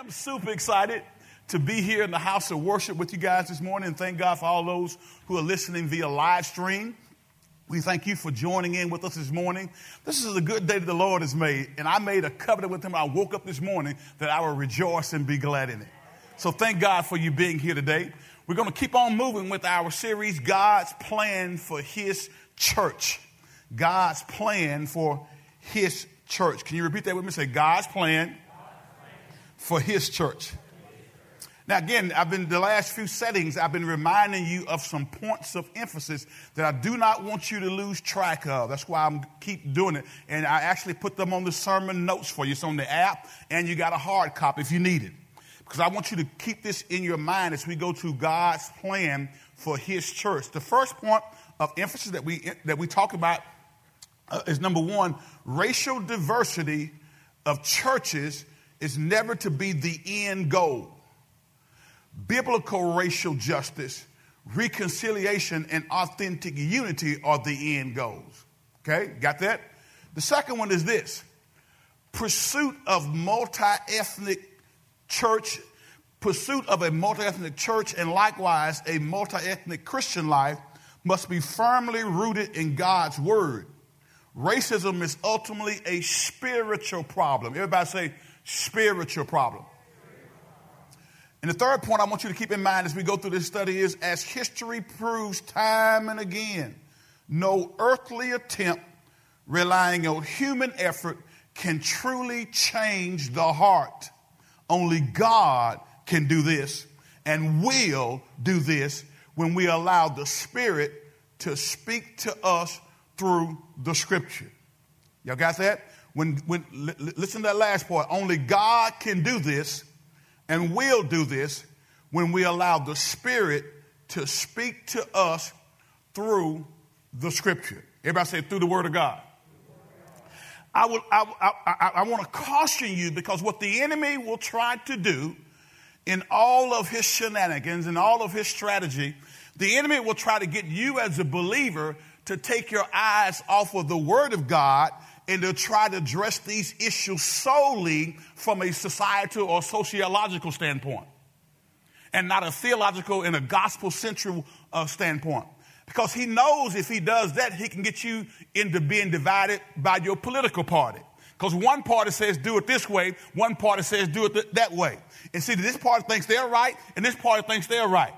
am super excited to be here in the house of worship with you guys this morning. Thank God for all those who are listening via live stream. We thank you for joining in with us this morning. This is a good day that the Lord has made. And I made a covenant with Him. I woke up this morning that I will rejoice and be glad in it. So thank God for you being here today. We're going to keep on moving with our series, God's Plan for His Church. God's Plan for His Church. Can you repeat that with me? Say, God's Plan for his church. Now, again, I've been the last few settings, I've been reminding you of some points of emphasis that I do not want you to lose track of. That's why I'm keep doing it. And I actually put them on the sermon notes for you. It's on the app, and you got a hard copy if you need it. Because I want you to keep this in your mind as we go to God's plan for his church. The first point of emphasis that we that we talk about uh, is number one, racial diversity of churches is never to be the end goal. Biblical racial justice, reconciliation, and authentic unity are the end goals. Okay, got that? The second one is this pursuit of multi ethnic church, pursuit of a multi ethnic church, and likewise a multi ethnic Christian life must be firmly rooted in God's word. Racism is ultimately a spiritual problem. Everybody say, spiritual problem. And the third point I want you to keep in mind as we go through this study is as history proves time and again, no earthly attempt relying on human effort can truly change the heart. Only God can do this and will do this when we allow the Spirit to speak to us through the Scripture. Y'all got that? When, when, listen to that last part. Only God can do this and will do this when we allow the Spirit to speak to us through the Scripture. Everybody say through the Word of God. I, will, I, I, I want to caution you because what the enemy will try to do in all of his shenanigans and all of his strategy, the enemy will try to get you as a believer to take your eyes off of the Word of God and to try to address these issues solely from a societal or sociological standpoint and not a theological and a gospel central uh, standpoint. Because he knows if he does that, he can get you into being divided by your political party. Because one party says do it this way, one party says do it th- that way. And see, this party thinks they're right, and this party thinks they're right.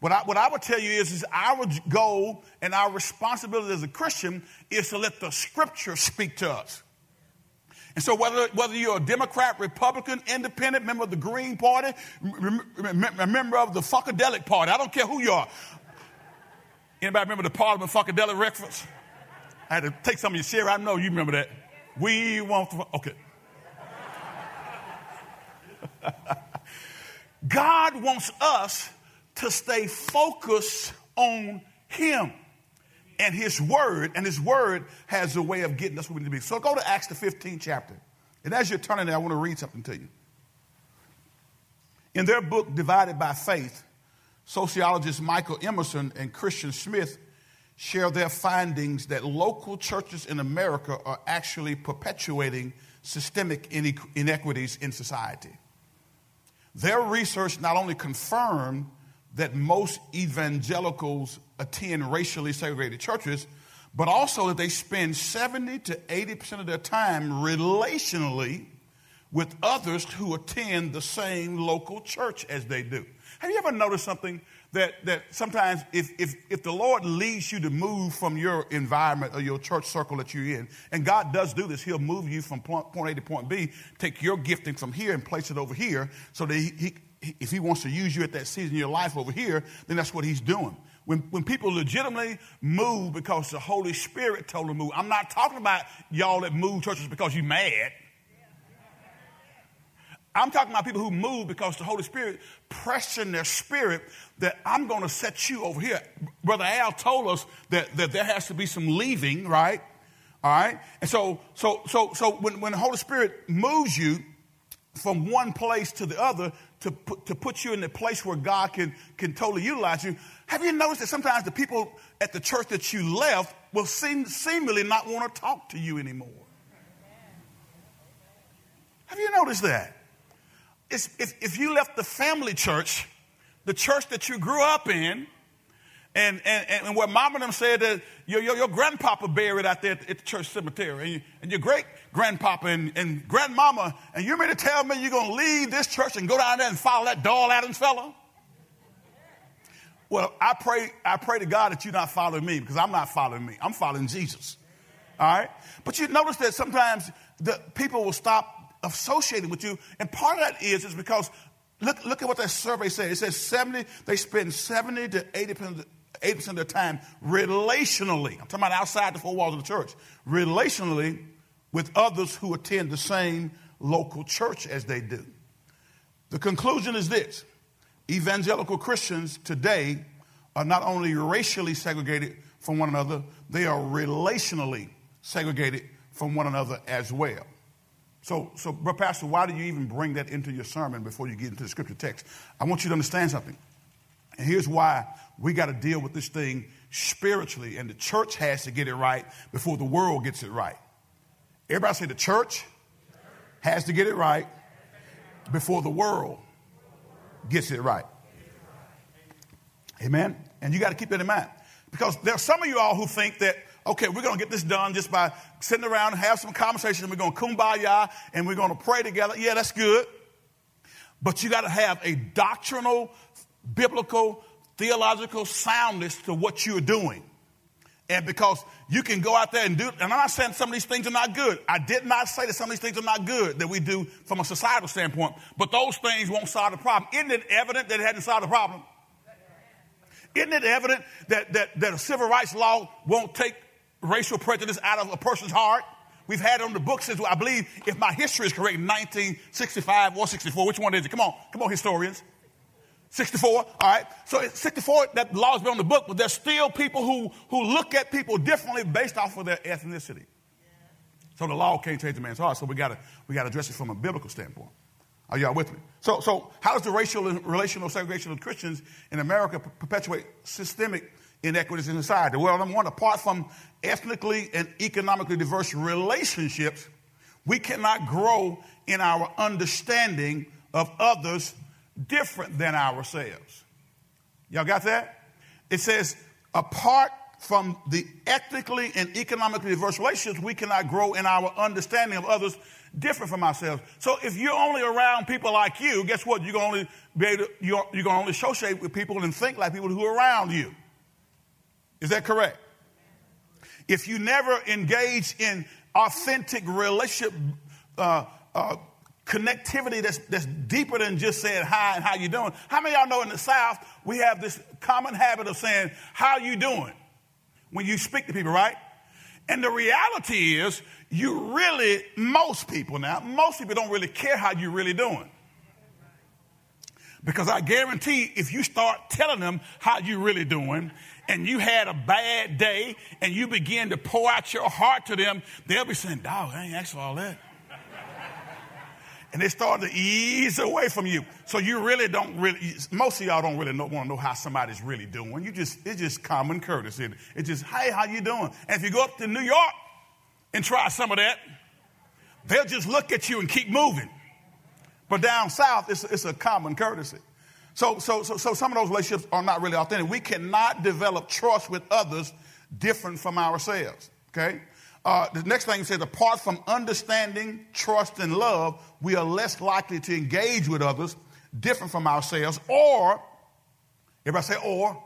What I, what I would tell you is, is our goal and our responsibility as a Christian is to let the scripture speak to us. And so whether, whether you're a Democrat, Republican, Independent, member of the Green Party, a member of the Funkadelic Party, I don't care who you are. Anybody remember the Parliament Funkadelic reference? I had to take some of your share. I know you remember that. We want to, okay. God wants us to stay focused on Him and His Word, and His Word has a way of getting us where we need to be. So go to Acts the 15th chapter. And as you're turning there, I want to read something to you. In their book, Divided by Faith, sociologists Michael Emerson and Christian Smith share their findings that local churches in America are actually perpetuating systemic inequities in society. Their research not only confirmed that most evangelicals attend racially segregated churches, but also that they spend 70 to 80% of their time relationally with others who attend the same local church as they do. Have you ever noticed something that, that sometimes if, if, if the Lord leads you to move from your environment or your church circle that you're in, and God does do this, He'll move you from point, A to point B, take your gifting from here and place it over here so that he, he if he wants to use you at that season of your life over here, then that's what he's doing. When, when people legitimately move because the Holy Spirit told them to move, I'm not talking about y'all that move churches because you're mad. I'm talking about people who move because the Holy Spirit pressed in their spirit that I'm going to set you over here. Brother Al told us that, that there has to be some leaving, right? All right. And so, so, so, so when, when the Holy Spirit moves you from one place to the other, to put, to put you in the place where God can, can totally utilize you. Have you noticed that sometimes the people at the church that you left will seem, seemingly not want to talk to you anymore? Have you noticed that? if, if you left the family church, the church that you grew up in, and, and, and where mom and them said that your, your, your grandpapa buried out there at the, church cemetery, and, you, and your great grandpapa and, and grandmama, and you mean to tell me you're going to leave this church and go down there and follow that Doll Adams fellow? Well, I pray, I pray to God that you're not following me because I'm not following me. I'm following Jesus. All right? But you notice that sometimes the people will stop associating with you. And part of that is, is because look, look at what that survey says. It says 70, they spend 70 to 80%, 80% of their time relationally. I'm talking about outside the four walls of the church. Relationally with others who attend the same local church as they do. The conclusion is this evangelical Christians today are not only racially segregated from one another, they are relationally segregated from one another as well. So, so, but Pastor, why do you even bring that into your sermon before you get into the scripture text? I want you to understand something. And here's why we got to deal with this thing spiritually, and the church has to get it right before the world gets it right. Everybody say the church has to get it right before the world gets it right. Amen? And you got to keep that in mind. Because there are some of you all who think that, okay, we're going to get this done just by sitting around and have some conversation and we're going to kumbaya and we're going to pray together. Yeah, that's good. But you got to have a doctrinal, biblical, theological soundness to what you're doing. And because you can go out there and do, and I'm not saying some of these things are not good. I did not say that some of these things are not good that we do from a societal standpoint, but those things won't solve the problem. Isn't it evident that it hadn't solved the problem? Isn't it evident that, that, that a civil rights law won't take racial prejudice out of a person's heart? We've had it on the books since, I believe, if my history is correct, 1965 or 64. Which one is it? Come on, come on, historians. 64, all right? So it's 64, that law has been on the book, but there's still people who, who look at people differently based off of their ethnicity. So the law can't change a man's heart, so we gotta, we gotta address it from a biblical standpoint. Are y'all with me? So, so how does the racial and relational segregation of Christians in America perpetuate systemic inequities in society? Well, number one, apart from ethnically and economically diverse relationships, we cannot grow in our understanding of others different than ourselves. Y'all got that? It says, apart from the ethnically and economically diverse relationships, we cannot grow in our understanding of others different from ourselves. So if you're only around people like you, guess what? You're going to only be able to, you're, you're going to only associate with people and think like people who are around you. Is that correct? If you never engage in authentic relationship uh, uh, connectivity that's, that's deeper than just saying hi and how you doing. How many y'all know in the South we have this common habit of saying, how you doing? When you speak to people, right? And the reality is, you really, most people now, most people don't really care how you're really doing. Because I guarantee if you start telling them how you're really doing and you had a bad day and you begin to pour out your heart to them, they'll be saying, dog, I ain't asked for all that and they start to ease away from you. So you really don't really, most of y'all don't really know, want to know how somebody's really doing. You just, it's just common courtesy. It's just, hey, how you doing? And if you go up to New York and try some of that, they'll just look at you and keep moving. But down south, it's, it's a common courtesy. So, so, so, so some of those relationships are not really authentic. We cannot develop trust with others different from ourselves. Okay? Uh, the next thing says, apart from understanding, trust, and love, we are less likely to engage with others different from ourselves, or, everybody say or,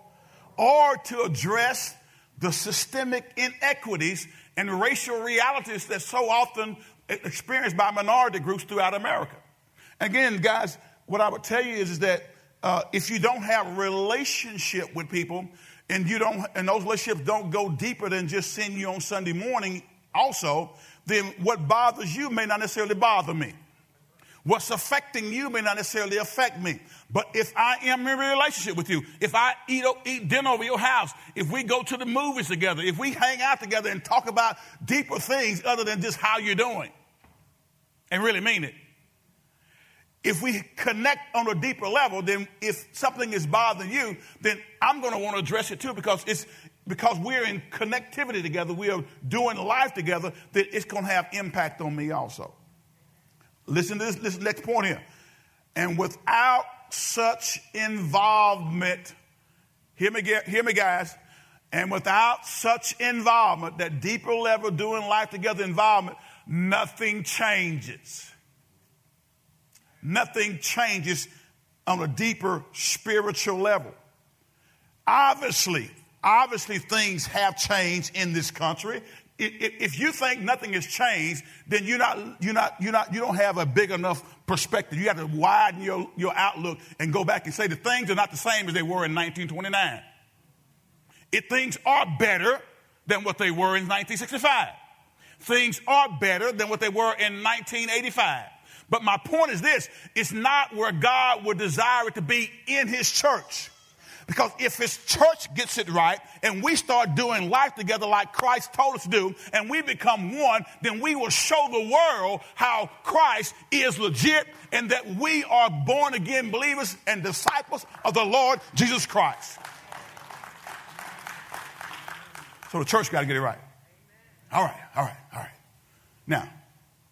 or to address the systemic inequities and racial realities that so often experienced by minority groups throughout America. Again, guys, what I would tell you is, is that uh, if you don't have relationship with people, and you don't, and those relationships don't go deeper than just seeing you on Sunday morning, also, then what bothers you may not necessarily bother me. What's affecting you may not necessarily affect me. But if I am in a relationship with you, if I eat, eat dinner over your house, if we go to the movies together, if we hang out together and talk about deeper things other than just how you're doing, and really mean it, if we connect on a deeper level, then if something is bothering you, then I'm going to want to address it too because it's because we're in connectivity together, we are doing life together, that it's going to have impact on me also. Listen to this, this next point here. And without such involvement, hear me, hear me, guys. And without such involvement, that deeper level doing life together involvement, nothing changes. Nothing changes on a deeper spiritual level. Obviously, obviously things have changed in this country. If you think nothing has changed, then you're not, you're not, you're not, you don't have a big enough perspective. You have to widen your, your outlook and go back and say the things are not the same as they were in 1929 if things are better than what they were in 1965. Things are better than what they were in 1985. But my point is this it's not where God would desire it to be in His church. Because if His church gets it right and we start doing life together like Christ told us to do and we become one, then we will show the world how Christ is legit and that we are born again believers and disciples of the Lord Jesus Christ. So the church got to get it right. All right, all right, all right. Now,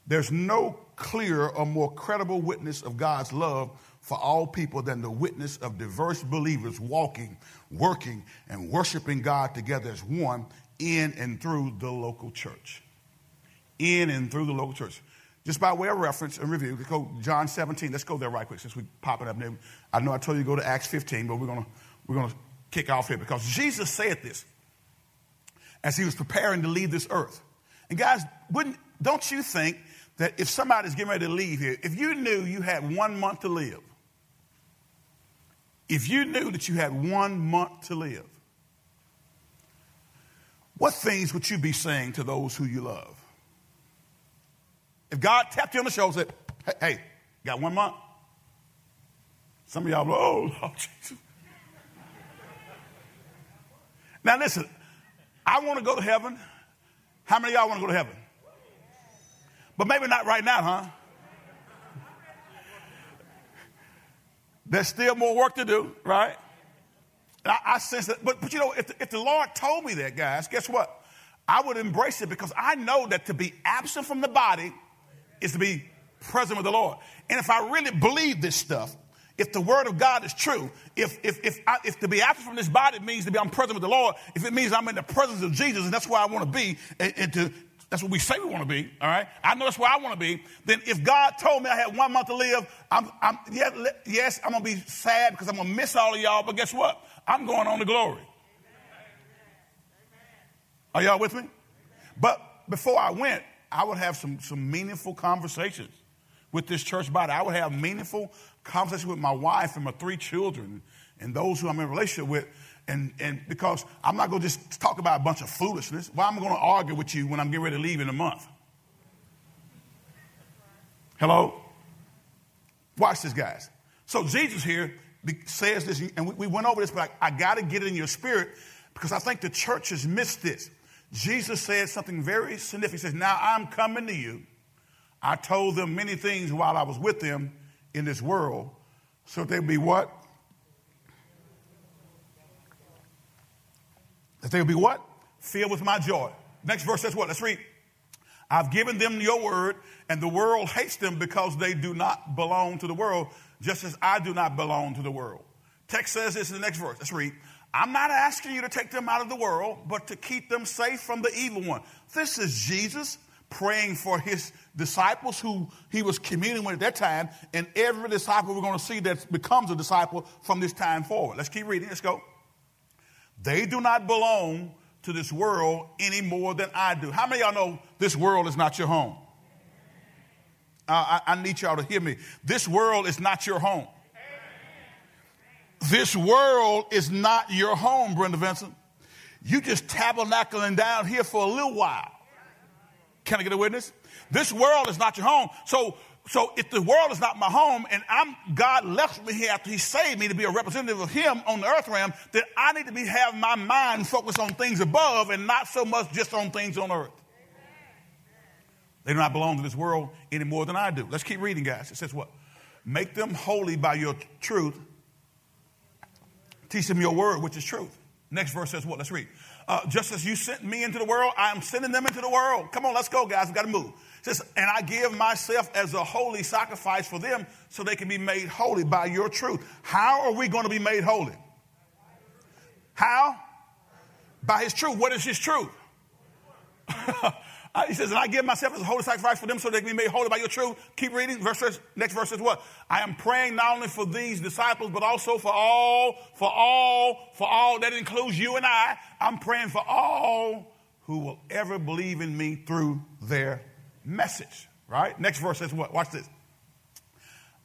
there's no clearer or more credible witness of God's love for all people than the witness of diverse believers walking, working, and worshiping God together as one in and through the local church. In and through the local church. Just by way of reference and review, go John 17. Let's go there right quick since we pop it up there. I know I told you to go to Acts 15, but we're gonna we're gonna kick off here because Jesus said this as he was preparing to leave this earth. And guys, wouldn't, don't you think that if somebody's getting ready to leave here, if you knew you had one month to live, if you knew that you had one month to live, what things would you be saying to those who you love? If God tapped you on the shoulder and said, hey, hey got one month? Some of y'all, oh, oh Jesus. Now listen, I want to go to heaven. How many of y'all want to go to heaven? But maybe not right now, huh? There's still more work to do, right? I, I sense that, but, but you know, if the, if the Lord told me that, guys, guess what? I would embrace it because I know that to be absent from the body is to be present with the Lord. And if I really believe this stuff, if the word of God is true, if, if, if, I, if to be absent from this body means to be I'm present with the Lord, if it means I'm in the presence of Jesus and that's where I want to be, and, and to, that's what we say we want to be, all right? I know that's where I want to be. Then if God told me I had one month to live, I'm, I'm yeah, yes, I'm going to be sad because I'm going to miss all of y'all, but guess what? I'm going on to glory. Are y'all with me? But before I went, I would have some, some meaningful conversations with this church body. I would have meaningful conversation with my wife and my three children and those who I'm in relationship with. And, and because I'm not going to just talk about a bunch of foolishness. Why am I going to argue with you when I'm getting ready to leave in a month? Hello? Watch this, guys. So Jesus here says this, and we went over this, but I, I got to get it in your spirit because I think the church has missed this. Jesus said something very significant. He says, Now I'm coming to you. I told them many things while I was with them, in this world so they'll be what? That they'll be what? Filled with my joy. Next verse says what? Let's read. I've given them your word, and the world hates them because they do not belong to the world, just as I do not belong to the world. Text says this in the next verse. Let's read. I'm not asking you to take them out of the world, but to keep them safe from the evil one. This is Jesus praying for his disciples who he was communing with at that time, and every disciple we're going to see that becomes a disciple from this time forward. Let's keep reading. Let's go. They do not belong to this world any more than I do. How many y'all know this world is not your home? Uh, I, I need y'all to hear me. This world is not your home. This world is not your home, Brenda Vincent. You just tabernacling down here for a little while. Can I get a witness? This world is not your home. So, so if the world is not my home and I'm, God left me here after he saved me to be a representative of him on the earth realm, then I need to be, have my mind focused on things above and not so much just on things on earth. They do not belong to this world any more than I do. Let's keep reading, guys. It says what? Make them holy by your truth. Teach them your word, which is truth. Next verse says what? Let's read. uh, just as you sent me into the world, I am sending them into the world. Come on, let's go, guys. We've got to move. Says, and I give myself as a holy sacrifice for them so they can be made holy by your truth. How are we going to be made holy? How? By his truth. What is his truth? He says, and I give myself as a holy sacrifice for them so they can be made holy by your truth. Keep reading. Verse, next verse is what? I am praying not only for these disciples, but also for all, for all, for all. That includes you and I. I'm praying for all who will ever believe in me through their message. Right? Next verse says what? Watch this.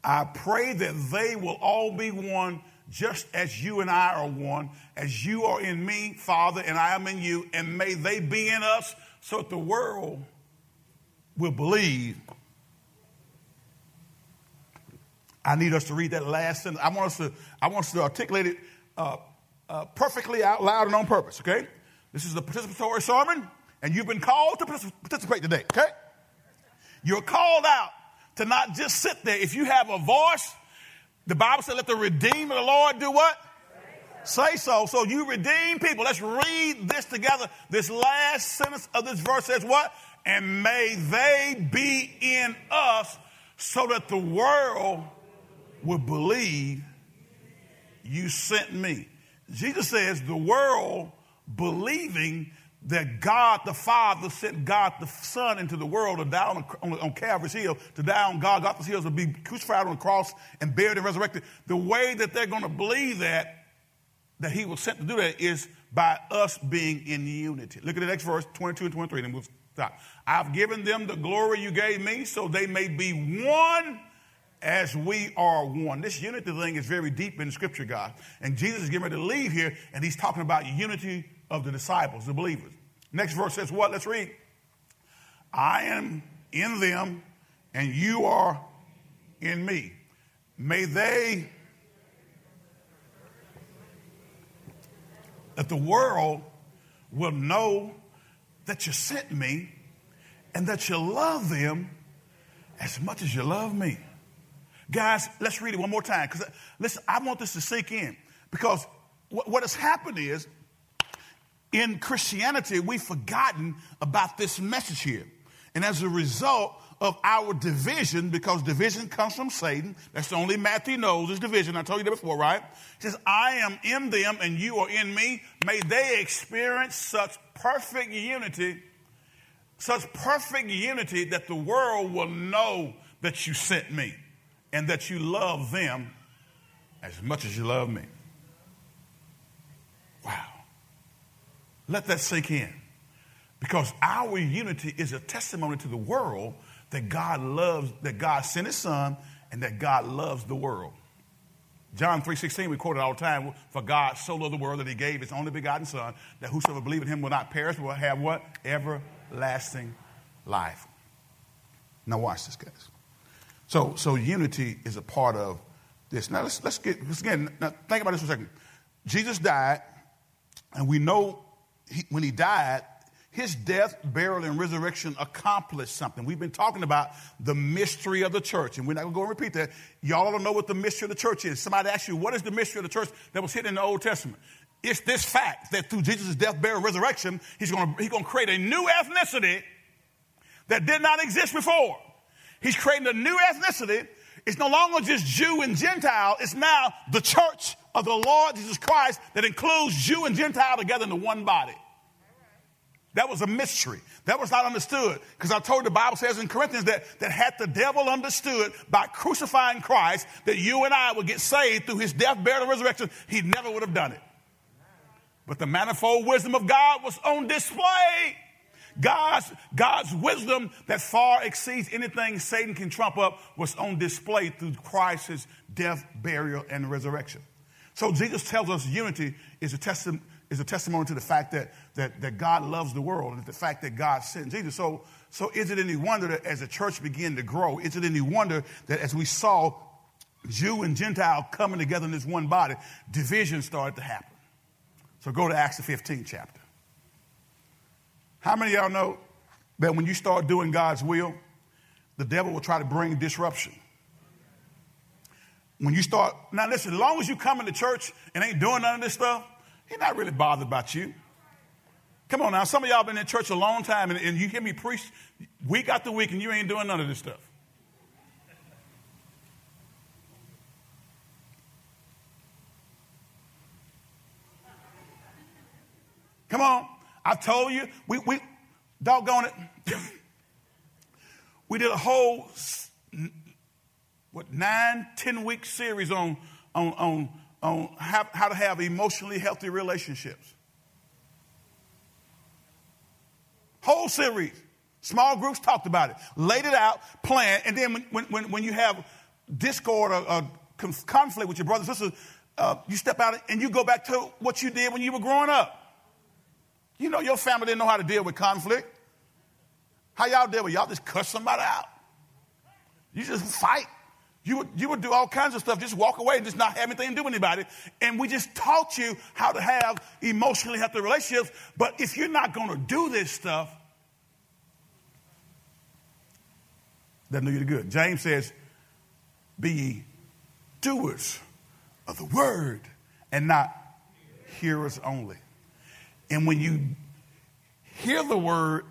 I pray that they will all be one just as you and I are one, as you are in me, Father, and I am in you, and may they be in us so that the world will believe. I need us to read that last sentence. I want us to, I want us to articulate it uh, uh, perfectly out loud and on purpose, okay? This is a participatory sermon, and you've been called to participate today, okay? You're called out to not just sit there. If you have a voice, the Bible said, let the redeemed of the Lord do what? Say so. So you redeem people. Let's read this together. This last sentence of this verse says what? And may they be in us so that the world will believe you sent me. Jesus says the world believing that God the Father sent God the Son into the world to die on, on, on Calvary's Hill, to die on God, God's Hill, to be crucified on the cross and buried and resurrected. The way that they're going to believe that that he was sent to do that is by us being in unity. Look at the next verse, 22 and 23, and we'll stop. I've given them the glory you gave me so they may be one as we are one. This unity thing is very deep in Scripture, God. And Jesus is getting ready to leave here, and he's talking about unity of the disciples, the believers. Next verse says what? Let's read. I am in them, and you are in me. May they that the world will know that you sent me and that you love them as much as you love me. Guys, let's read it one more time because uh, listen, I want this to sink in because what, what has happened is in Christianity, we've forgotten about this message here. And as a result, of our division because division comes from Satan. That's the only Matthew knows is division. I told you that before, right? Says, I am in them and you are in me. May they experience such perfect unity, such perfect unity that the world will know that you sent me and that you love them as much as you love me. Let that sink in. Because our unity is a testimony to the world that God loves, that God sent his son, and that God loves the world. John 3.16, we quote it all the time, for God so loved the world that he gave his only begotten son, that whosoever believe in him will not perish, but will have what? Everlasting life. Now watch this, guys. So, so unity is a part of this. Now let's, let's get, let's again, now think about this for a second. Jesus died, and we know he, when he died, his death, burial, and resurrection accomplished something. We've been talking about the mystery of the church, and we're not going to go and repeat that. Y'all don't know what the mystery of the church is. Somebody asked you, what is the mystery of the church that was hidden in the Old Testament? It's this fact that through Jesus' death, burial, and resurrection, he's going to, he's going to create a new ethnicity that did not exist before. He's creating a new ethnicity. It's no longer just Jew and Gentile. It's now the church of the Lord Jesus Christ that includes Jew and Gentile together in the one body. That was a mystery. That was not understood. Because I told the Bible says in Corinthians that, that had the devil understood by crucifying Christ that you and I would get saved through his death, burial, and resurrection, he never would have done it. But the manifold wisdom of God was on display. God's, God's wisdom that far exceeds anything Satan can trump up was on display through Christ's death, burial, and resurrection. So Jesus tells us unity is a testimony is a testimony to the fact that, that, that God loves the world and the fact that God sent Jesus. So, so is it any wonder that as the church began to grow, is it any wonder that as we saw Jew and Gentile coming together in this one body, division started to happen? So go to Acts the 15th chapter. How many of y'all know that when you start doing God's will, the devil will try to bring disruption? When you start, now listen, as long as you come into church and ain't doing none of this stuff, He's not really bothered about you. Come on now. Some of y'all been in church a long time and, and you hear me preach week after week and you ain't doing none of this stuff. Come on. I told you. We, we doggone it. we did a whole, what, nine, ten week series on, on, on, on how, how to have emotionally healthy relationships. Whole series. Small groups talked about it, laid it out, planned, and then when, when, when you have discord or, or conflict with your brothers and sisters, uh, you step out and you go back to what you did when you were growing up. You know your family didn't know how to deal with conflict. How y'all deal with y'all just cuss somebody out. You just fight. You would, you would do all kinds of stuff, just walk away and just not have anything to do with anybody. And we just taught you how to have emotionally healthy relationships. But if you're not going to do this stuff, doesn't do you good. James says, Be ye doers of the word and not hearers only. And when you hear the word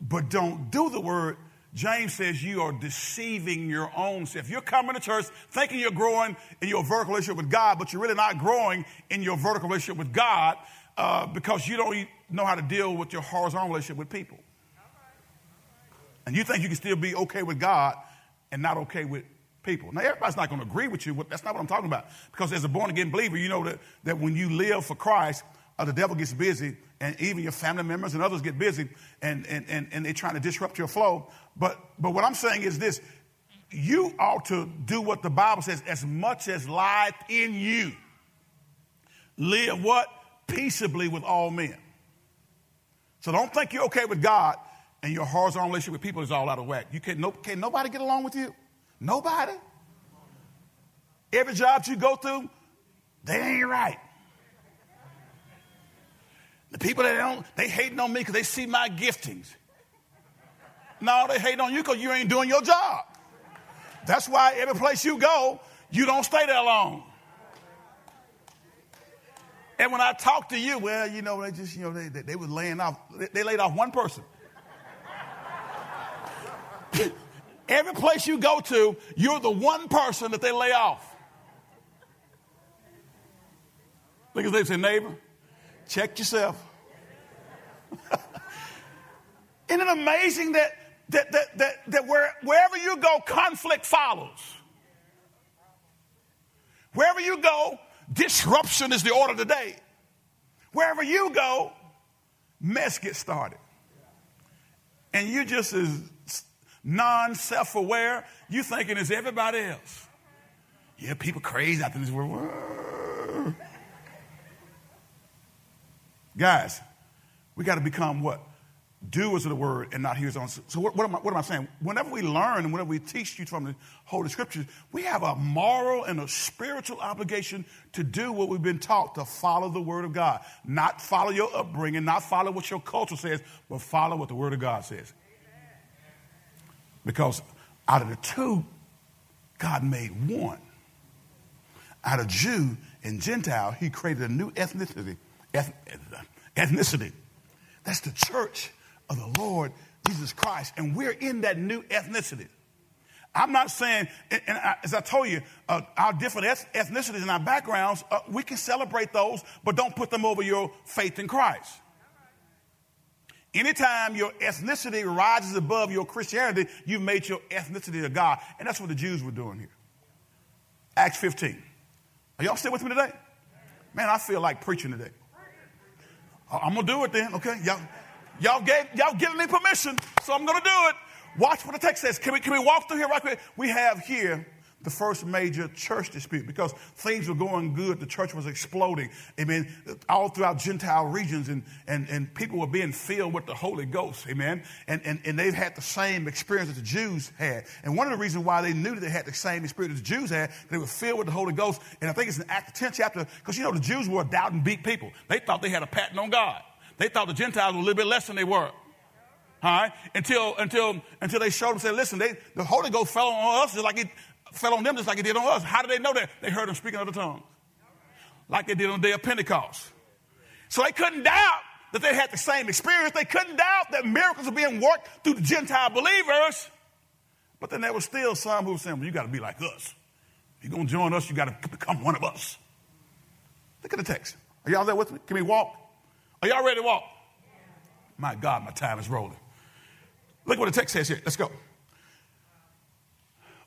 but don't do the word, James says you are deceiving your own self. You're coming to church thinking you're growing in your vertical relationship with God, but you're really not growing in your vertical relationship with God uh, because you don't know how to deal with your horizontal relationship with people. And you think you can still be okay with God and not okay with people. Now, everybody's not going to agree with you. But That's not what I'm talking about. Because as a born again believer, you know that, that when you live for Christ, uh, the devil gets busy, and even your family members and others get busy, and, and, and, and they're trying to disrupt your flow. But, but what I'm saying is this you ought to do what the Bible says as much as lieth in you. Live what? Peaceably with all men. So don't think you're okay with God and your horizontal relationship with people is all out of whack. You can't, no, can't nobody get along with you? Nobody? Every job you go through, they ain't right. The people that don't, they hating on me because they see my giftings. No, they hate on you because you ain't doing your job. That's why every place you go, you don't stay there long. And when I talk to you, well, you know, they just, you know, they, they, they was laying off, they, they laid off one person. every place you go to, you're the one person that they lay off. Look at they say, neighbor, Check yourself. Isn't it amazing that, that, that, that, that where, wherever you go, conflict follows? Wherever you go, disruption is the order of the day. Wherever you go, mess gets started. And you just as non self aware, you thinking it's everybody else. Yeah, people crazy out in this world. Guys, we got to become what? Doers of the word and not hearers on. So, what, what, am I, what am I saying? Whenever we learn and whenever we teach you from the Holy Scriptures, we have a moral and a spiritual obligation to do what we've been taught to follow the Word of God. Not follow your upbringing, not follow what your culture says, but follow what the Word of God says. Because out of the two, God made one. Out of Jew and Gentile, He created a new ethnicity ethnicity. That's the church of the Lord Jesus Christ. And we're in that new ethnicity. I'm not saying, and I, as I told you, uh, our different ethnicities and our backgrounds, uh, we can celebrate those, but don't put them over your faith in Christ. Anytime your ethnicity rises above your Christianity, you've made your ethnicity a God. And that's what the Jews were doing here. Acts 15. Are y'all still with me today? Man, I feel like preaching today. I'm gonna do it then, okay? Y'all, y'all gave y'all giving me permission, so I'm gonna do it. Watch what the text says. Can we can we walk through here right quick? We have here the first major church dispute because things were going good. The church was exploding. Amen. All throughout Gentile regions and, and, and people were being filled with the Holy Ghost. Amen. And, and, and they've had the same experience that the Jews had. And one of the reasons why they knew that they had the same experience the Jews had, they were filled with the Holy Ghost. And I think it's in Acts 10 chapter, because you know, the Jews were a doubt and beat people. They thought they had a patent on God. They thought the Gentiles were a little bit less than they were. All right? Until, until, until they showed them, said, listen, they, the Holy Ghost fell on us just like it, fell on them just like it did on us. How did they know that? They heard them speaking other tongues, like they did on the day of Pentecost. So they couldn't doubt that they had the same experience. They couldn't doubt that miracles were being worked through the Gentile believers. But then there were still some who were saying, well, you got to be like us. If you're going to join us, you got to become one of us. Look at the text. Are y'all there with me? Can we walk? Are y'all ready to walk? My God, my time is rolling. Look what the text says here. Let's go.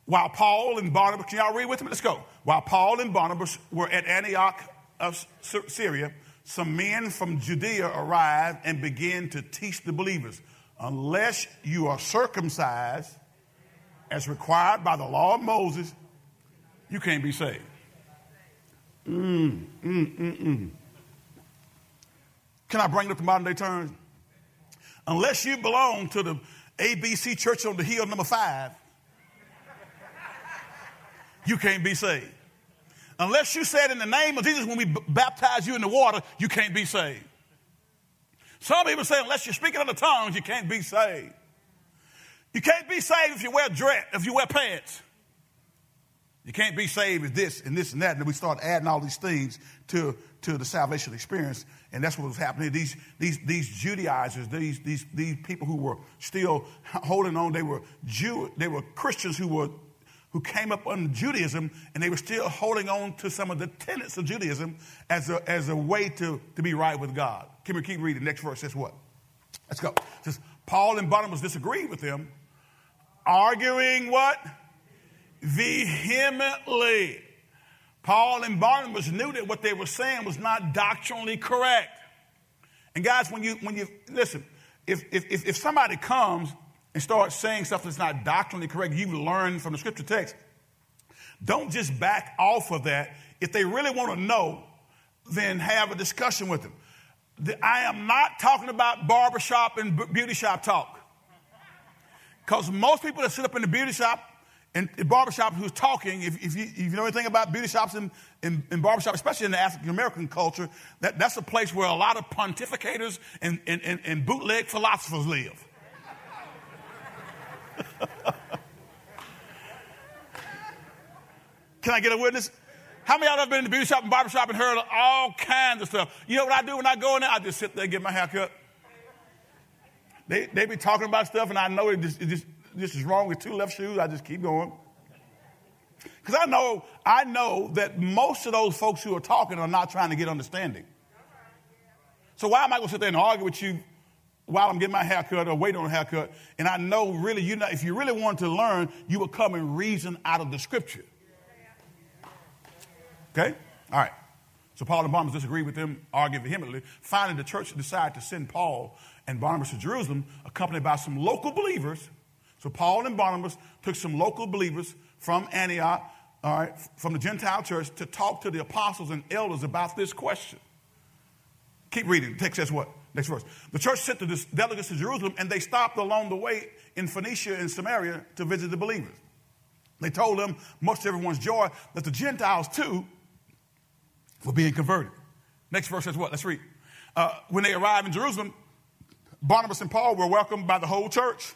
While Paul and Barnabas, can y'all read with me? Let's go. While Paul and Barnabas were at Antioch of Syria, some men from Judea arrived and began to teach the believers unless you are circumcised as required by the law of Moses, you can't be saved. Mm, mm, mm, mm. Can I bring it up to modern day terms? Unless you belong to the ABC church on the hill number five, you can't be saved. Unless you said in the name of Jesus when we b- baptize you in the water, you can't be saved. Some people say unless you're speaking in the tongues, you can't be saved. You can't be saved if you wear dress, if you wear pants. You can't be saved if this and this and that. And we start adding all these things to, to the salvation experience. And that's what was happening. These, these, these Judaizers, these, these, these people who were still holding on, they were Jew, they were Christians who were who came up under Judaism and they were still holding on to some of the tenets of Judaism as a, as a way to, to be right with God. Can we keep reading? Next verse says what? Let's go. It says, Paul and Barnabas disagreed with them, arguing what? Vehemently. Paul and Barnabas knew that what they were saying was not doctrinally correct. And guys, when you when you listen, if if if somebody comes and start saying stuff that's not doctrinally correct, you've learned from the scripture text, don't just back off of that. If they really want to know, then have a discussion with them. I am not talking about barbershop and beauty shop talk. Because most people that sit up in the beauty shop and barbershop who's talking, if, if, you, if you know anything about beauty shops and, and, and barbershop, especially in the African American culture, that, that's a place where a lot of pontificators and, and, and, and bootleg philosophers live. Can I get a witness? How many of y'all have been in the beauty shop and barber shop and heard all kinds of stuff? You know what I do when I go in there? I just sit there and get my hair cut. They, they be talking about stuff, and I know it just, it just this is wrong with two left shoes. I just keep going. Because I know, I know that most of those folks who are talking are not trying to get understanding. So why am I going to sit there and argue with you while I'm getting my haircut or waiting on a haircut. And I know really, you know, if you really want to learn, you will come and reason out of the scripture. Okay? All right. So Paul and Barnabas disagree with them, argue vehemently. Finally, the church decided to send Paul and Barnabas to Jerusalem, accompanied by some local believers. So Paul and Barnabas took some local believers from Antioch, all right, from the Gentile church, to talk to the apostles and elders about this question. Keep reading. The text says what? Next verse. The church sent the delegates to Jerusalem and they stopped along the way in Phoenicia and Samaria to visit the believers. They told them, much to everyone's joy, that the Gentiles too were being converted. Next verse says what? Let's read. Uh, when they arrived in Jerusalem, Barnabas and Paul were welcomed by the whole church,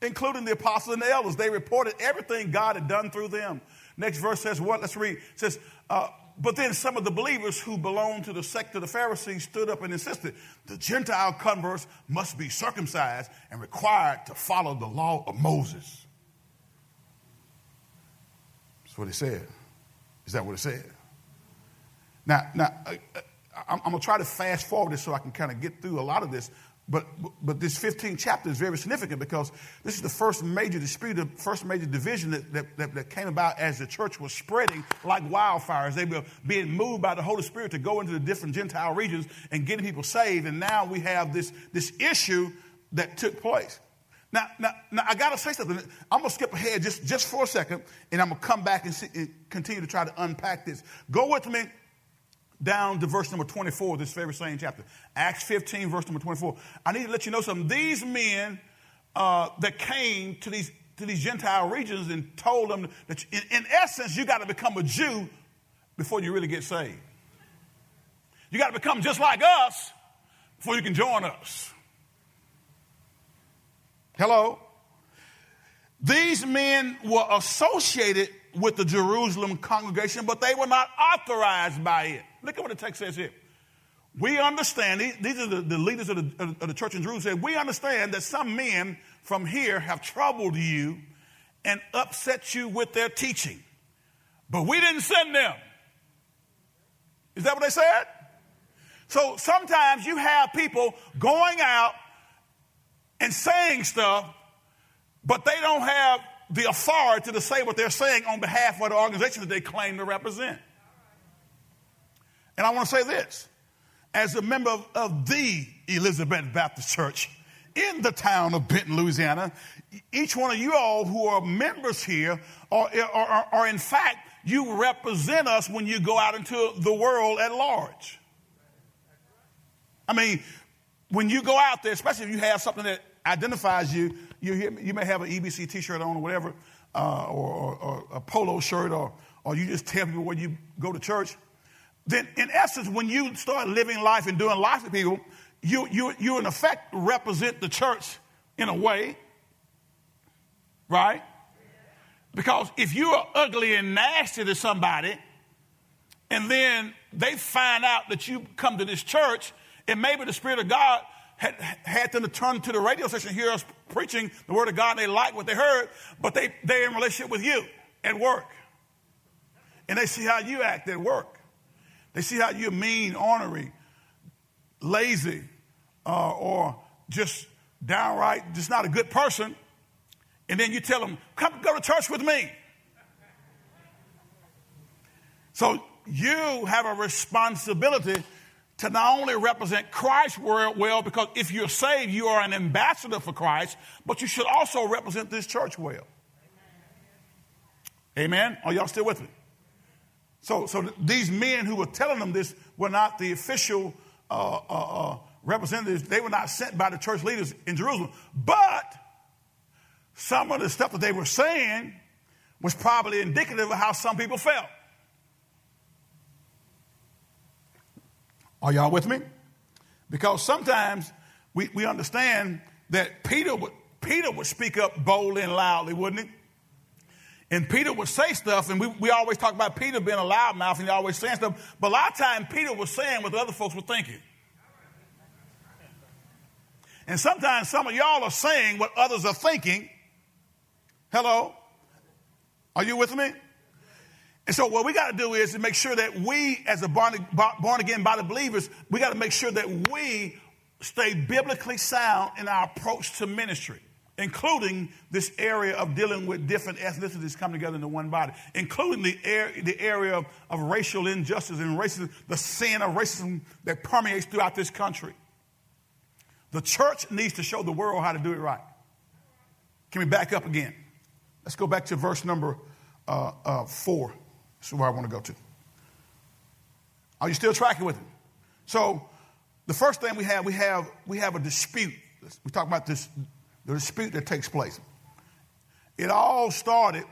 including the apostles and the elders. They reported everything God had done through them. Next verse says what? Let's read. It says, uh, but then some of the believers who belonged to the sect of the Pharisees stood up and insisted the Gentile converts must be circumcised and required to follow the law of Moses. That's what it said. Is that what it said? Now, now uh, uh I'm, I'm going to try to fast forward this so I can kind of get through a lot of this. But, but this 15th chapter is very significant because this is the first major dispute, the first major division that, that, that, came about as the church was spreading like wildfires. They were being moved by the Holy Spirit to go into the different Gentile regions and getting people saved. And now we have this, this issue that took place. Now, now, now I got to say something. I'm going to skip ahead just, just for a second, and I'm going to come back and, see, and continue to try to unpack this. Go with me down to verse number 24, this very same chapter. Acts 15, verse number 24. I need to let you know something. These men uh, that came to these, to these Gentile regions and told them that, in, in essence, you got to become a Jew before you really get saved. You got to become just like us before you can join us. Hello? These men were associated with the Jerusalem congregation, but they were not authorized by it. Look at what the text says here. we understand, these are the, leaders of the, of the church in Jerusalem, we understand that some men from here have troubled you and upset you with their teaching. But we didn't send them. Is that what they said? So sometimes you have people going out and saying stuff, but they don't have the authority to say what they're saying on behalf of the organization that they claim to represent. And I want to say this as a member of, of the Elizabeth Baptist Church in the town of Benton, Louisiana, each one of you all who are members here are, are, are in fact, you represent us when you go out into the world at large. I mean, when you go out there, especially if you have something that identifies you, you, you may have an EBC t-shirt on or whatever, uh, or, or, or, a polo shirt, or, or you just tell people where you go to church. Then, in essence, when you start living life and doing life with people, you, you, you in effect represent the church in a way, right? Because if you are ugly and nasty to somebody, and then they find out that you come to this church, and maybe the Spirit of God had, had them to turn to the radio station hear us preaching the Word of God, they like what they heard, but they, they're in relationship with you at work. And they see how you act at work. They see how you're mean, ornery, lazy, uh, or just downright just not a good person. And then you tell them, come go to church with me. So you have a responsibility to not only represent Christ well, because if you're saved, you are an ambassador for Christ, but you should also represent this church well. Amen? Are y'all still with me? So, so these men who were telling them this were not the official uh, uh, uh, representatives. They were not sent by the church leaders in Jerusalem. But some of the stuff that they were saying was probably indicative of how some people felt. Are y'all with me? Because sometimes we, we understand that Peter would, Peter would speak up boldly and loudly, wouldn't he? And Peter would say stuff, and we, we always talk about Peter being a loudmouth and he always saying stuff. But a lot of times Peter was saying what the other folks were thinking. And sometimes some of y'all are saying what others are thinking. Hello? Are you with me? And so what we got to do is to make sure that we, as a born, born again body believers, we got to make sure that we stay biblically sound in our approach to ministry including this area of dealing with different ethnicities coming together into one body, including the, area, the area of, of racial injustice and racism, the sin of racism that permeates throughout this country. The church needs to show the world how to do it right. Can we back up again? Let's go back to verse number uh, uh, four. This is where I want to go to. Are you still tracking with me? So, the first thing we have, we have, we have a dispute. We talk about this the dispute that takes place. It all started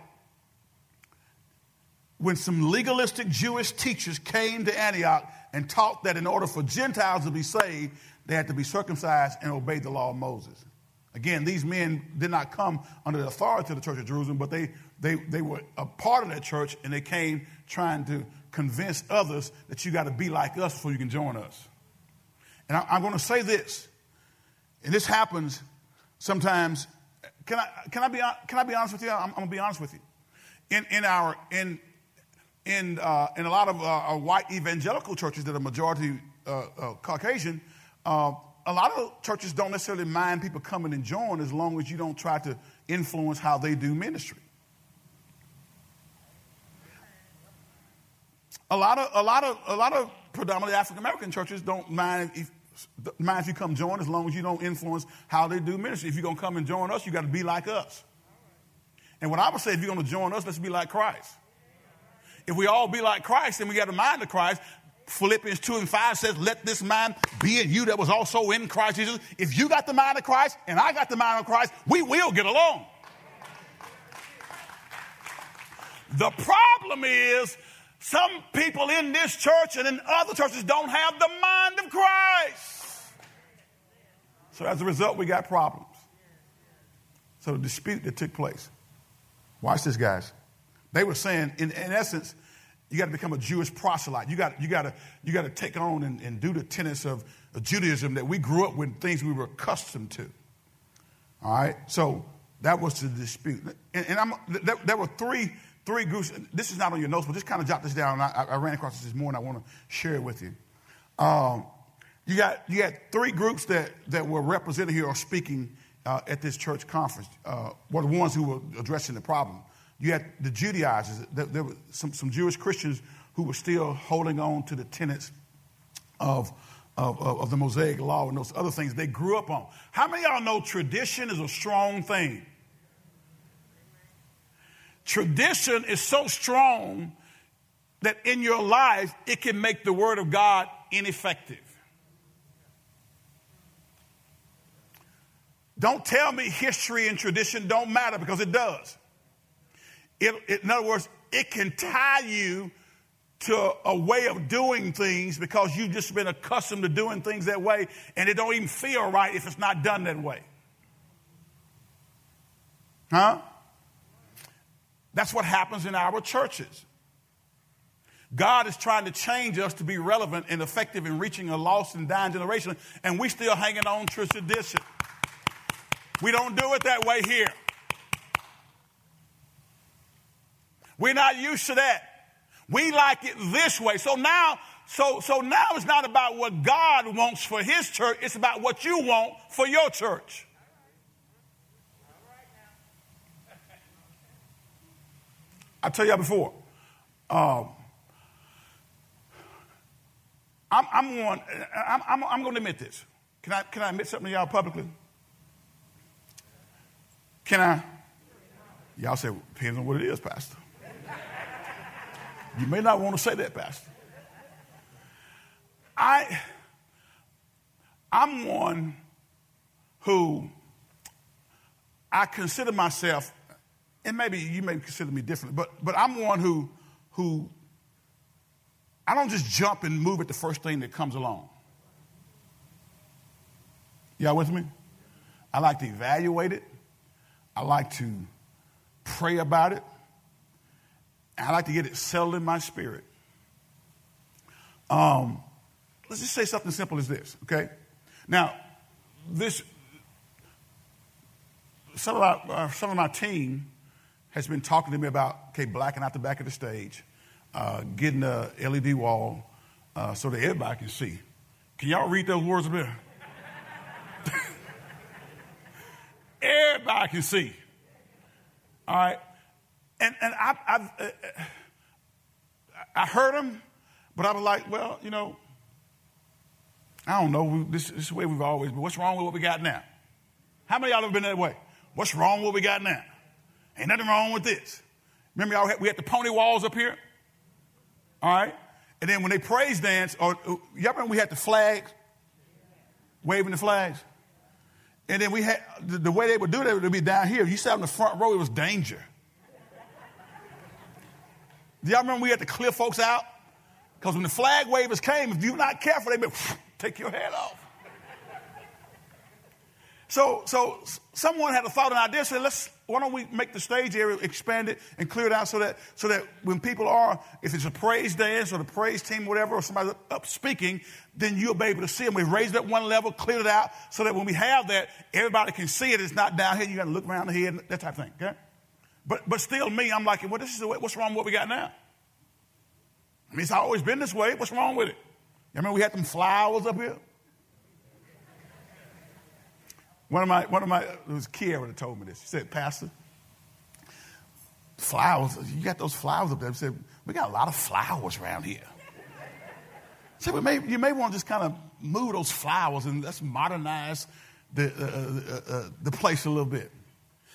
when some legalistic Jewish teachers came to Antioch and taught that in order for Gentiles to be saved, they had to be circumcised and obey the law of Moses. Again, these men did not come under the authority of the church of Jerusalem, but they, they, they were a part of that church and they came trying to convince others that you got to be like us before you can join us. And I, I'm going to say this, and this happens sometimes, can I, can I, be, can I be honest with you? I'm, I'm going to be honest with you. In, in, our, in, in, uh, in a lot of uh, white evangelical churches that are majority uh, uh Caucasian, uh, a lot of churches don't necessarily mind people coming and join as long as you don't try to influence how they do ministry. A lot of, a lot of, a lot of predominantly African American churches don't mind if, mind if you come join as long as you don't influence how they do ministry. If you're going to come and join us, you got to be like us. And what I would say, if you're going to join us, let's be like Christ. If we all be like Christ, then we got the mind of Christ. Philippians 2 and 5 says, Let this mind be in you that was also in Christ Jesus. If you got the mind of Christ and I got the mind of Christ, we will get along. The problem is some people in this church and in other churches don't have the mind of Christ. So as a result, we got problems. So the dispute that took place. Watch this, guys. They were saying, in, in essence, You got to become a Jewish proselyte. You got, you got, to, you got to take on and, and do the tenets of, Judaism that we grew up with, things we were accustomed to. All right? So that was the dispute. And, and there, there, were three, three groups. This is not on your notes, but just kind of jot this down. I, I ran across this this morning. I want to share it with you. Um, you got, you got three groups that, that were represented here or speaking uh, at this church conference uh, were the ones who were addressing the problem. You had the Judaizers, there, were some, some Jewish Christians who were still holding on to the tenets of, of, of, the Mosaic law and those other things they grew up on. How many of y'all know tradition is a strong thing? Tradition is so strong that in your life it can make the Word of God ineffective. Don't tell me history and tradition don't matter because it does. It, in other words, it can tie you to a way of doing things because you've just been accustomed to doing things that way and it don't even feel right if it's not done that way. Huh? That's what happens in our churches. God is trying to change us to be relevant and effective in reaching a lost and dying generation, and we still hanging on to tradition. We don't do it that way here. We're not used to that. We like it this way. So now, so, so now it's not about what God wants for his church, it's about what you want for your church. I tell y'all before, um, I'm, I'm, I'm, I'm, I'm going to admit this. Can I, can I admit something to y'all publicly? Can I? Y'all say, depends on what it is, Pastor. You may not want to say that, Pastor. I, I'm one who I consider myself, and maybe you may consider me different, but, but I'm one who, who I don't just jump and move at the first thing that comes along. Y'all with me? I like to evaluate it. I like to pray about it. I like to get it settled in my spirit. Um, let's just say something simple as this, okay? Now, this some of our, uh, some of my team has been talking to me about okay blacking out the back of the stage, uh, getting a LED wall uh, so that everybody can see. Can y'all read those words a bit? everybody can see. All right, and, and I, I, uh, I heard him, but I was like, well, you know, I don't know. This, this is the way we've always been. What's wrong with what we got now? How many of y'all have been that way? What's wrong with what we got now? Ain't nothing wrong with this. Remember, y'all had, we had the pony walls up here? All right? And then when they praise dance, or y'all remember we had the flags, waving the flags? And then we had the, the way they would do that would be down here. You sat in the front row, it was danger. Do y'all remember we had to clear folks out? Because when the flag wavers came, if you're not careful, they'd be, take your head off. So, so someone had a thought and idea, said, let's, why don't we make the stage area, expand it and clear it out so that, so that when people are, if it's a praise dance or the praise team, whatever, or somebody up speaking, then you'll be able to see them. We've raised it one level, cleared it out, so that when we have that, everybody can see it. It's not down here. You got to look around the head, that type of thing, okay? But, but still, me, I'm like, well, this is the way, what's wrong with what we got now? I mean, it's always been this way. What's wrong with it? You remember we had them flowers up here? One of my, one of my, it was Kiara that told me this. She said, Pastor, flowers, you got those flowers up there. She said, we got a lot of flowers around here. So we may, you may want to just kind of move those flowers and let's modernize the, uh, uh, uh, the place a little bit.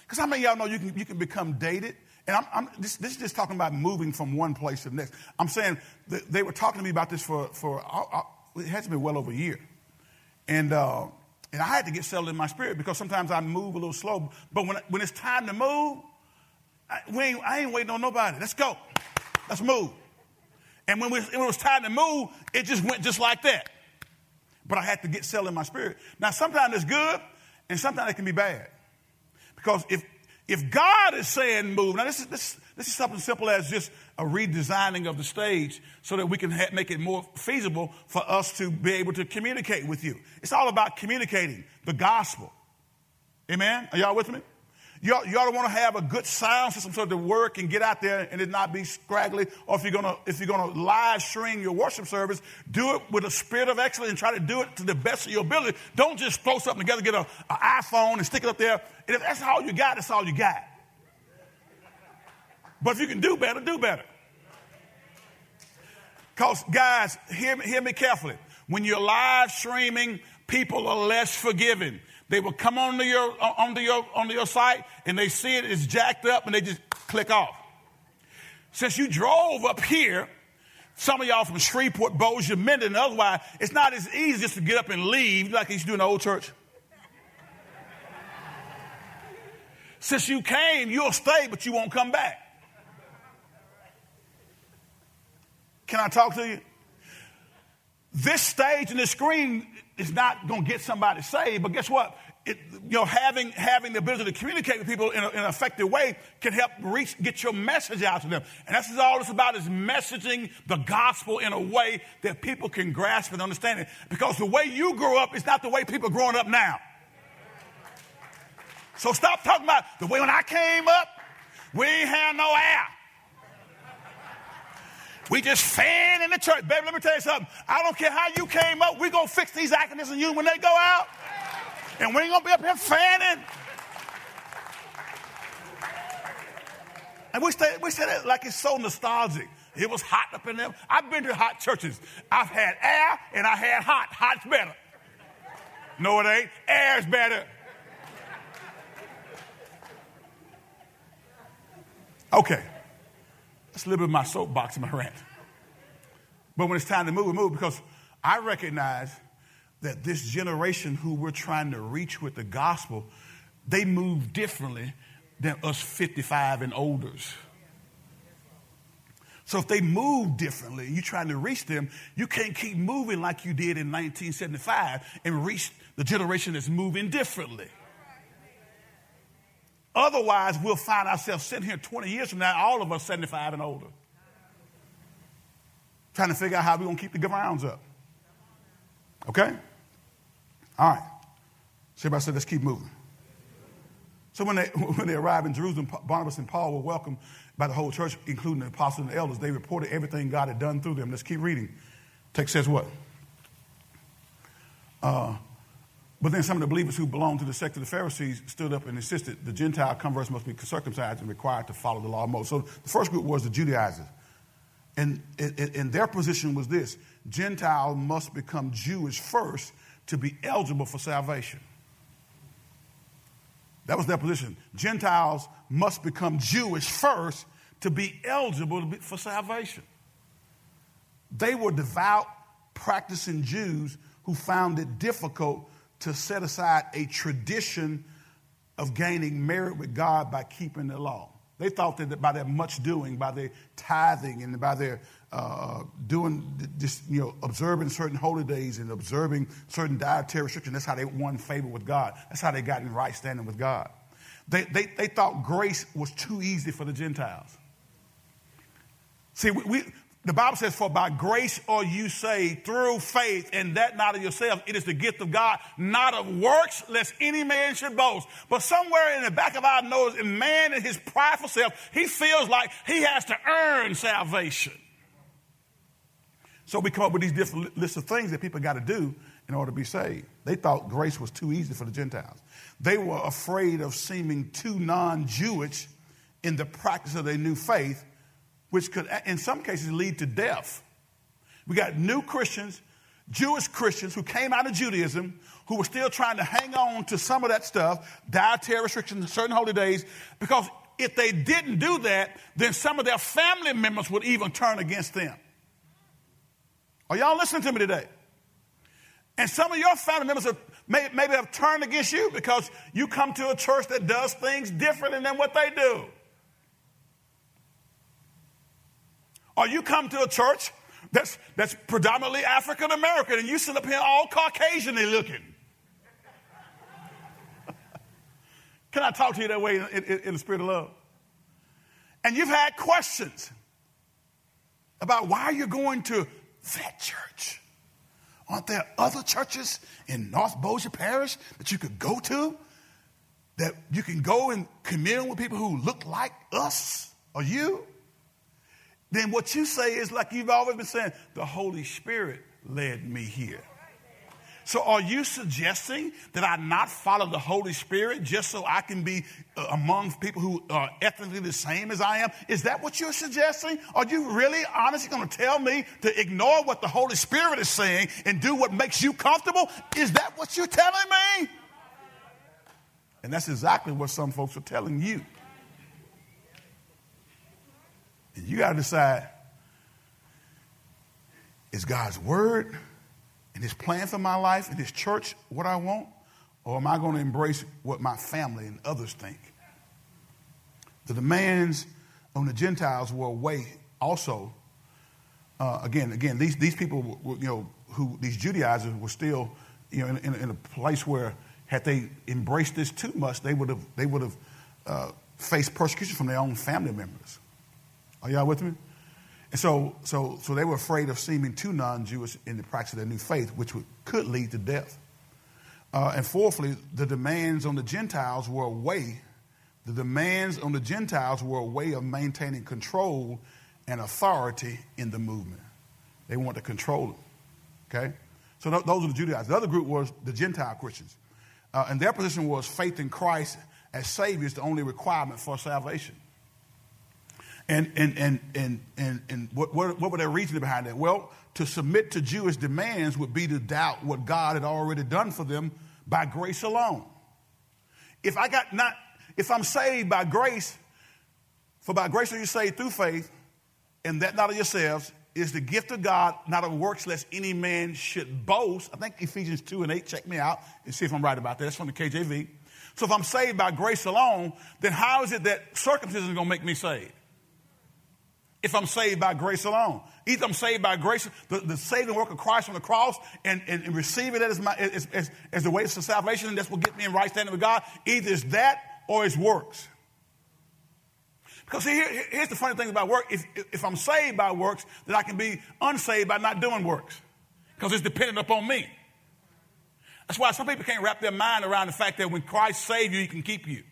Because how many of y'all know you can, you can become dated? And I'm, I'm, this, this, is just talking about moving from one place to the next. I'm saying they were talking to me about this for, for uh, uh, it has been well over a year. And, uh, and I had to get settled in my spirit because sometimes I move a little slow. But when, when it's time to move, I, ain't, I ain't waiting on nobody. Let's go. Let's move. And when, we, when it was time to move, it just went just like that. But I had to get settled in my spirit. Now, sometimes it's good, and sometimes it can be bad. Because if, if God is saying move, now this is, this, this is something simple as just a redesigning of the stage so that we can ha- make it more feasible for us to be able to communicate with you. It's all about communicating the gospel. Amen? Are y'all with me? You ought, you ought to want to have a good sound system so the word can get out there and it not be scraggly. Or if you're gonna if you're gonna live stream your worship service, do it with a spirit of excellence and try to do it to the best of your ability. Don't just throw something together, get a an iPhone and stick it up there. And if that's all you got, that's all you got. But if you can do better, do better. Because guys, hear me, hear me carefully. When you're live streaming, people are less forgiving. They will come onto your, onto your, onto your site and they see it is jacked up and they just click off. Since you drove up here, some of y'all from Shreveport, Bossier, Minden, otherwise, it's not as easy just to get up and leave like they used to do in the old church. Since you came, you'll stay, but you won't come back. Can I talk to you? This stage and this screen is not going to get somebody saved, but guess what? It, you know, having, having the ability to communicate with people in, a, in, an effective way can help reach, get your message out to them. And that's all it's about is messaging the gospel in a way that people can grasp and understand it. Because the way you grew up is not the way people are growing up now. So stop talking about the way when I came up, we ain't had no air. We just fan in the church. Baby, let me tell you something. I don't care how you came up. We're going to fix these acronyms in you when they go out. And we ain't going to be up here fanning. And we say, we say that like it's so nostalgic. It was hot up in there. I've been to hot churches. I've had air and I had hot. Hot's better. No, it ain't. Air's better. Okay. That's a little bit of my soapbox and my rant. But when it's time to move, we move because I recognize that this generation who we're trying to reach with the gospel, they move differently than us 55 and olders. So if they move differently, you're trying to reach them, you can't keep moving like you did in 1975 and reach the generation that's moving differently. Otherwise, we'll find ourselves sitting here 20 years from now, all of us 75 and older, trying to figure out how we're going to keep the grounds up. Okay? All right. So everybody said, let's keep moving. So when they, when they arrived in Jerusalem, Barnabas and Paul were welcomed by the whole church, including the apostles and the elders. They reported everything God had done through them. Let's keep reading. Text says what? Uh, but then some of the believers who belonged to the sect of the Pharisees stood up and insisted the Gentile converts must be circumcised and required to follow the law of Moses. So the first group was the Judaizers. And, and their position was this Gentile must become Jewish first to be eligible for salvation. That was their position. Gentiles must become Jewish first to be eligible for salvation. They were devout, practicing Jews who found it difficult to set aside a tradition of gaining merit with God by keeping the law. They thought that by their much doing, by their tithing, and by their uh, doing this, you know, observing certain holy days and observing certain dietary restrictions, that's how they won favor with God. That's how they got in right standing with God. They, they, they thought grace was too easy for the Gentiles. See, we, we, the Bible says, For by grace are you saved through faith, and that not of yourself. It is the gift of God, not of works, lest any man should boast. But somewhere in the back of our nose, in man in his prideful self, he feels like he has to earn salvation. So we come up with these different lists of things that people got to do in order to be saved. They thought grace was too easy for the Gentiles. They were afraid of seeming too non Jewish in the practice of their new faith which could, in some cases, lead to death. We got new Christians, Jewish Christians who came out of Judaism, who were still trying to hang on to some of that stuff, dietary restrictions, certain holy days, because if they didn't do that, then some of their family members would even turn against them. Are y'all listening to me today? And some of your family members have, may, maybe have turned against you because you come to a church that does things differently than what they do. Or you come to a church that's, that's predominantly African American and you sit up here all Caucasianly looking. Can I talk to you that way in, in, in, the spirit of love? And you've had questions. about why you're going to that church. Aren't there other churches in North Bossier Parish that you could go to? That you can go and commune with people who look like us or you? Then what you say is like you've always been saying, the Holy Spirit led me here. So, are you suggesting that I not follow the Holy Spirit just so I can be uh, among people who are ethnically the same as I am? Is that what you're suggesting? Are you really honestly going to tell me to ignore what the Holy Spirit is saying and do what makes you comfortable? Is that what you're telling me? And that's exactly what some folks are telling you. You got to decide is God's word and his plan for my life and his church what I want? Or am I going to embrace what my family and others think? The demands on the Gentiles were way also. Uh, again, again, these, these people, were, you know, who these Judaizers were still, you know, in, in, in, a place where had they embraced this too much, they would have they would have uh, faced persecution from their own family members. Are y'all with me? And so, so, so they were afraid of seeming too non-Jewish in the practice of their new faith, which would, could lead to death. Uh, and fourthly, the demands on the Gentiles were a way. The demands on the Gentiles were a way of maintaining control and authority in the movement. They want to control it. Okay, so th- those are the Judaizers. The other group was the Gentile Christians, uh, and their position was faith in Christ as Savior is the only requirement for salvation. And, and, and, and, and, and what, what, what were their reasoning behind that? Well, to submit to Jewish demands would be to doubt what God had already done for them by grace alone. If I got not, if I'm saved by grace, for by grace are you saved through faith, and that not of yourselves, is the gift of God, not of works, lest any man should boast. I think Ephesians 2 and 8, check me out and see if I'm right about that. That's from the KJV. So if I'm saved by grace alone, then how is it that circumcision is going to make me saved? If I'm saved by grace alone. Either I'm saved by grace, the, the saving work of Christ on the cross, and, and, and receiving it as, my, as, as, as the way to salvation, and that's what gets me in right standing with God. Either it's that or it's works. Because here, here's the funny thing about work. If, if I'm saved by works, then I can be unsaved by not doing works. Because it's dependent upon me. That's why some people can't wrap their mind around the fact that when Christ saved you, he can keep you.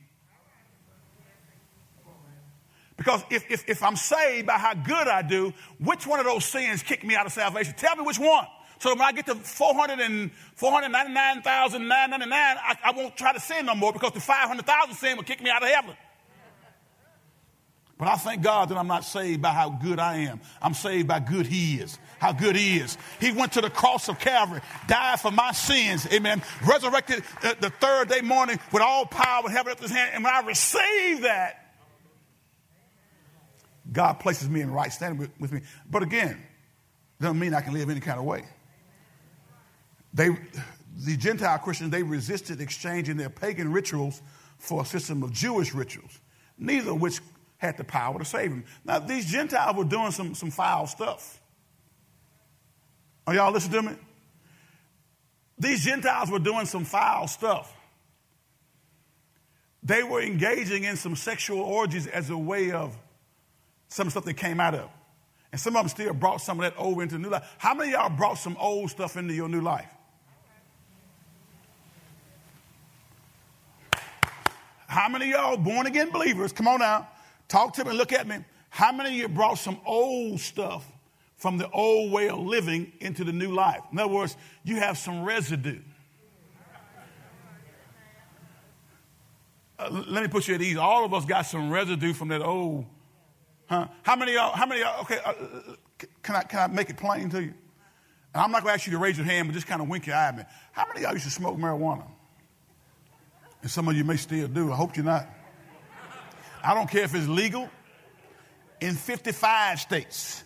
Because if, if, if I'm saved by how good I do, which one of those sins kicked me out of salvation? Tell me which one. So when I get to 400 and 499,999, I, I won't try to sin no more because the 500,000 sin will kick me out of heaven. But I thank God that I'm not saved by how good I am. I'm saved by good He is. How good He is. He went to the cross of Calvary, died for my sins, amen. Resurrected uh, the third day morning with all power in heaven at His hand. And when I received that, God places me in right standing with, with me. But again, doesn't mean I can live any kind of way. They, the Gentile Christians, they resisted exchanging their pagan rituals for a system of Jewish rituals, neither of which had the power to save them. Now, these Gentiles were doing some, some foul stuff. Are y'all listening to me? These Gentiles were doing some foul stuff. They were engaging in some sexual orgies as a way of some stuff they came out of. And some of them still brought some of that over into new life. How many of y'all brought some old stuff into your new life? How many of y'all born again believers? Come on now. Talk to me, look at me. How many of you brought some old stuff from the old way of living into the new life? In other words, you have some residue. Uh, let me put you at ease. All of us got some residue from that old Huh? How many y'all, how many y'all, okay, uh, can, I, can I make it plain to you? And I'm not going to ask you to raise your hand, but just kind of wink your eye at me. How many of y'all used to smoke marijuana? And some of you may still do. I hope you're not. I don't care if it's legal in 55 states.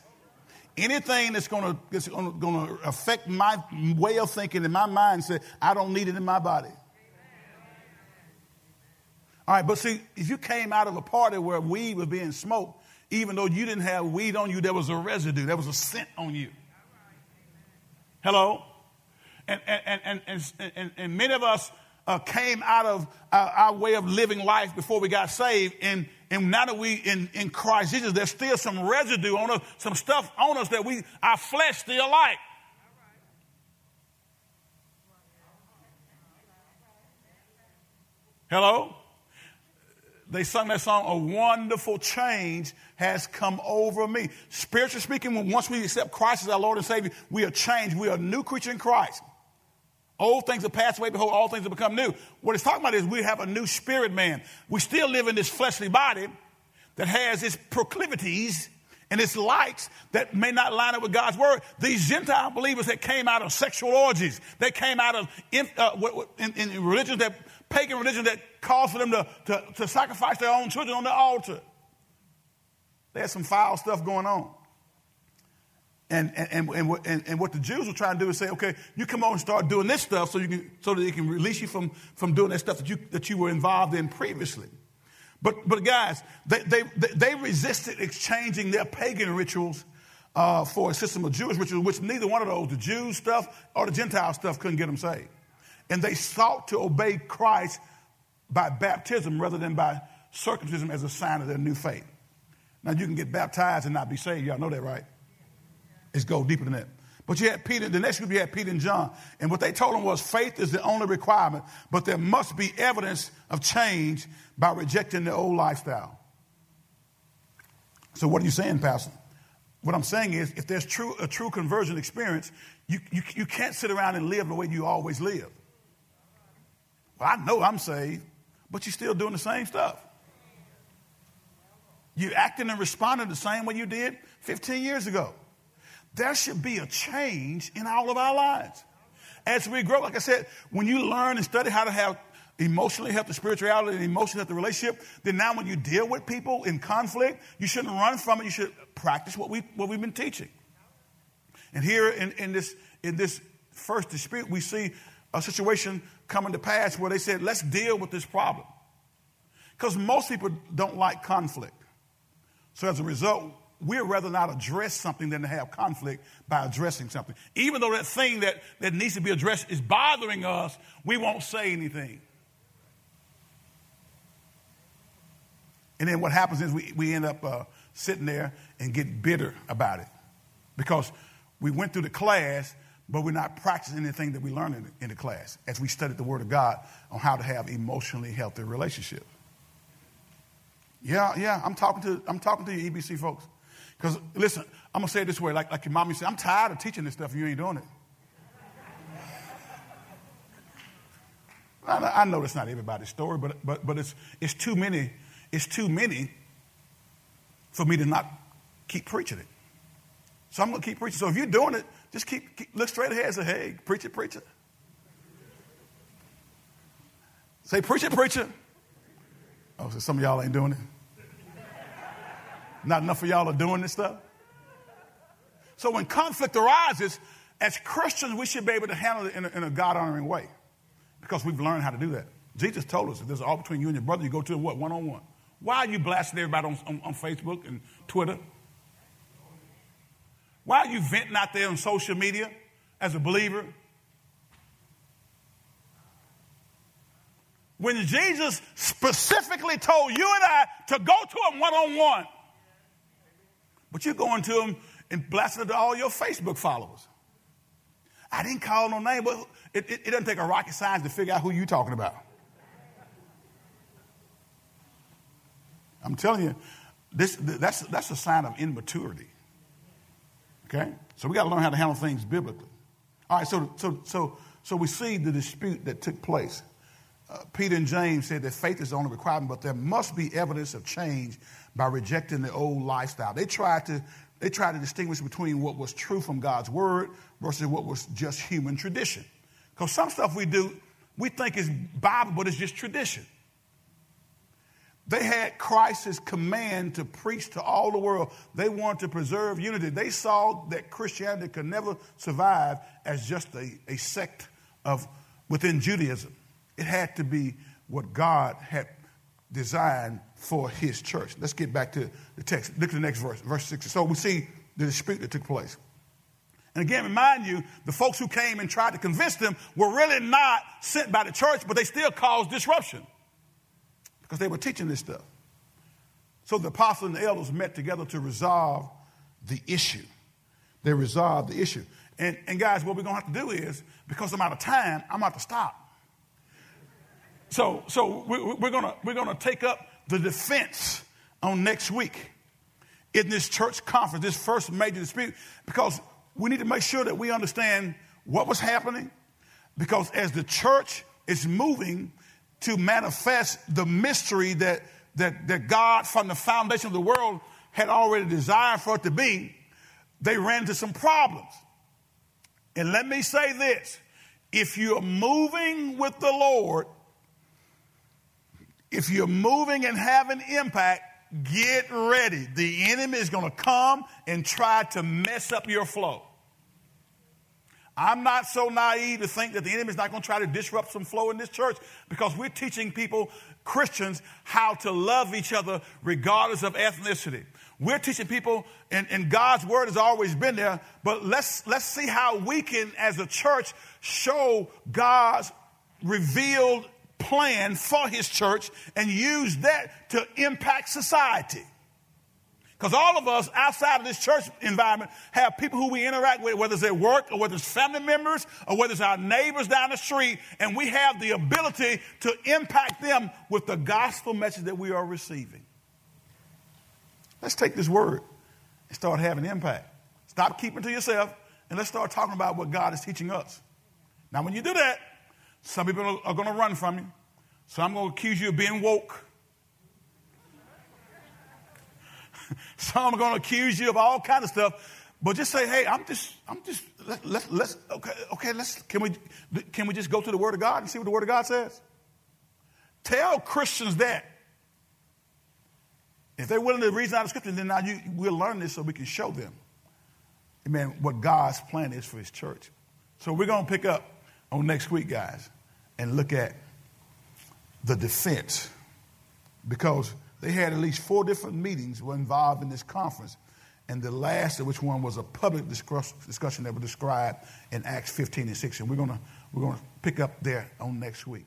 Anything that's going to affect my way of thinking and my mindset, I don't need it in my body. All right, but see, if you came out of a party where weed was being smoked, even though you didn't have weed on you, there was a residue, there was a scent on you. Hello? And, and, and, and, and, and many of us uh, came out of our, our, way of living life before we got saved, and, and now that we in, in Christ Jesus, there's still some residue on us, some stuff on us that we, our flesh still like. Hello? They sung that song, A Wonderful Change Has Come Over Me. Spiritually speaking, once we accept Christ as our Lord and Savior, we are changed. We are a new creature in Christ. Old things have passed away, behold, all things have become new. What it's talking about is we have a new spirit man. We still live in this fleshly body that has its proclivities and its likes that may not line up with God's word. These Gentile believers that came out of sexual orgies, they came out of in, uh, in, in religions that, pagan religions that calls for them to, to, to sacrifice their own children on the altar. They had some foul stuff going on. And, and, and, and, and, what the Jews were trying to do is say, okay, you come on and start doing this stuff so, you can, so that they can release you from, from doing that stuff that you, that you were involved in previously. But, but guys, they, they, they resisted exchanging their pagan rituals uh, for a system of Jewish rituals, which neither one of those, the Jews stuff or the Gentile stuff, couldn't get them saved. And they sought to obey Christ by baptism rather than by circumcision as a sign of their new faith. Now, you can get baptized and not be saved. Y'all know that, right? It's go deeper than that. But you had Peter, the next group you had Peter and John. And what they told them was faith is the only requirement, but there must be evidence of change by rejecting the old lifestyle. So what are you saying, Pastor? What I'm saying is if there's true, a true conversion experience, you, you, you can't sit around and live the way you always live. Well, I know I'm saved, but you're still doing the same stuff. You're acting and responding the same way you did 15 years ago. There should be a change in all of our lives. As we grow, like I said, when you learn and study how to have emotionally healthy spirituality and emotionally healthy relationship, then now when you deal with people in conflict, you shouldn't run from it. You should practice what, we, what we've been teaching. And here in, in, this, in this first dispute, we see a situation coming to pass where they said, let's deal with this problem. Because most people don't like conflict. So as a result, we'd rather not address something than to have conflict by addressing something. Even though that thing that, that needs to be addressed is bothering us, we won't say anything. And then what happens is we, we end up uh, sitting there and get bitter about it because we went through the class, but we're not practicing anything that we learned in in the class as we studied the Word of God on how to have emotionally healthy relationships. Yeah, yeah, I'm talking to I'm talking to you EBC folks. Because listen, I'm gonna say it this way, like, like your mommy said, I'm tired of teaching this stuff and you ain't doing it. I, I know that's not everybody's story, but but but it's it's too many, it's too many for me to not keep preaching it. So I'm gonna keep preaching. So if you're doing it, just keep, keep look straight ahead and say, hey, preach it, preach it. Say, preach it, preacher. Oh, so some of y'all ain't doing it. Not enough of y'all are doing this stuff. So when conflict arises, as Christians, we should be able to handle it in a, in a God honoring way because we've learned how to do that. Jesus told us if there's all between you and your brother, you go to what? One on one. Why are you blasting everybody on, on, on Facebook and Twitter? Why are you venting out there on social media as a believer? When Jesus specifically told you and I to go to him one on one. But you're going to him and blasting it to all your Facebook followers. I didn't call no name, but it, it, it doesn't take a rocket science to figure out who you're talking about. I'm telling you, this, that's, that's a sign of immaturity. Okay? So we got to learn how to handle things biblically. All right, so, so, so, so we see the dispute that took place. Uh, Peter and James said that faith is the only requirement, but there must be evidence of change by rejecting the old lifestyle. They tried to they tried to distinguish between what was true from God's word versus what was just human tradition. Because some stuff we do, we think is Bible, but it's just tradition. They had Christ's command to preach to all the world. They wanted to preserve unity. They saw that Christianity could never survive as just a, a sect of within Judaism. It had to be what God had designed for his church. Let's get back to the text. Look at the next verse, verse 6. So we see the dispute that took place. And again, remind you, the folks who came and tried to convince them were really not sent by the church, but they still caused disruption because they were teaching this stuff. So the apostles and the elders met together to resolve the issue. They resolved the issue. And, and guys, what we're going to have to do is, because I'm out of time, I'm going to stop. So, so we, we're going we're gonna take up the defense on next week in this church conference, this first major dispute, because we need to make sure that we understand what was happening. Because as the church is moving to manifest the mystery that, that, that God, from the foundation of the world, had already desired for it to be, they ran into some problems. And let me say this if you're moving with the Lord, if you're moving and having impact, get ready. The enemy is going to come and try to mess up your flow. I'm not so naive to think that the enemy is not going to try to disrupt some flow in this church because we're teaching people, Christians, how to love each other regardless of ethnicity. We're teaching people, and, and, God's word has always been there, but let's, let's see how we can, as a church, show God's revealed plan for his church and use that to impact society. Because all of us outside of this church environment have people who we interact with, whether it's at work or whether it's family members or whether it's our neighbors down the street, and we have the ability to impact them with the gospel message that we are receiving. Let's take this word and start having impact. Stop keeping to yourself and let's start talking about what God is teaching us. Now, when you do that, some people are going to run from you. Some are going to accuse you of being woke. Some are going to accuse you of all kind of stuff. But just say, hey, I'm just, I'm just, let, let, let's, okay, okay, let's, can we, can we just go to the Word of God and see what the Word of God says? Tell Christians that. If they're willing to reason out of Scripture, then now you, we'll learn this so we can show them, amen, what God's plan is for His church. So we're going to pick up on next week, guys, and look at the defense because they had at least four different meetings were involved in this conference. And the last of which one was a public discussion that was described in Acts 15 and 16. We're going to we're going to pick up there on next week.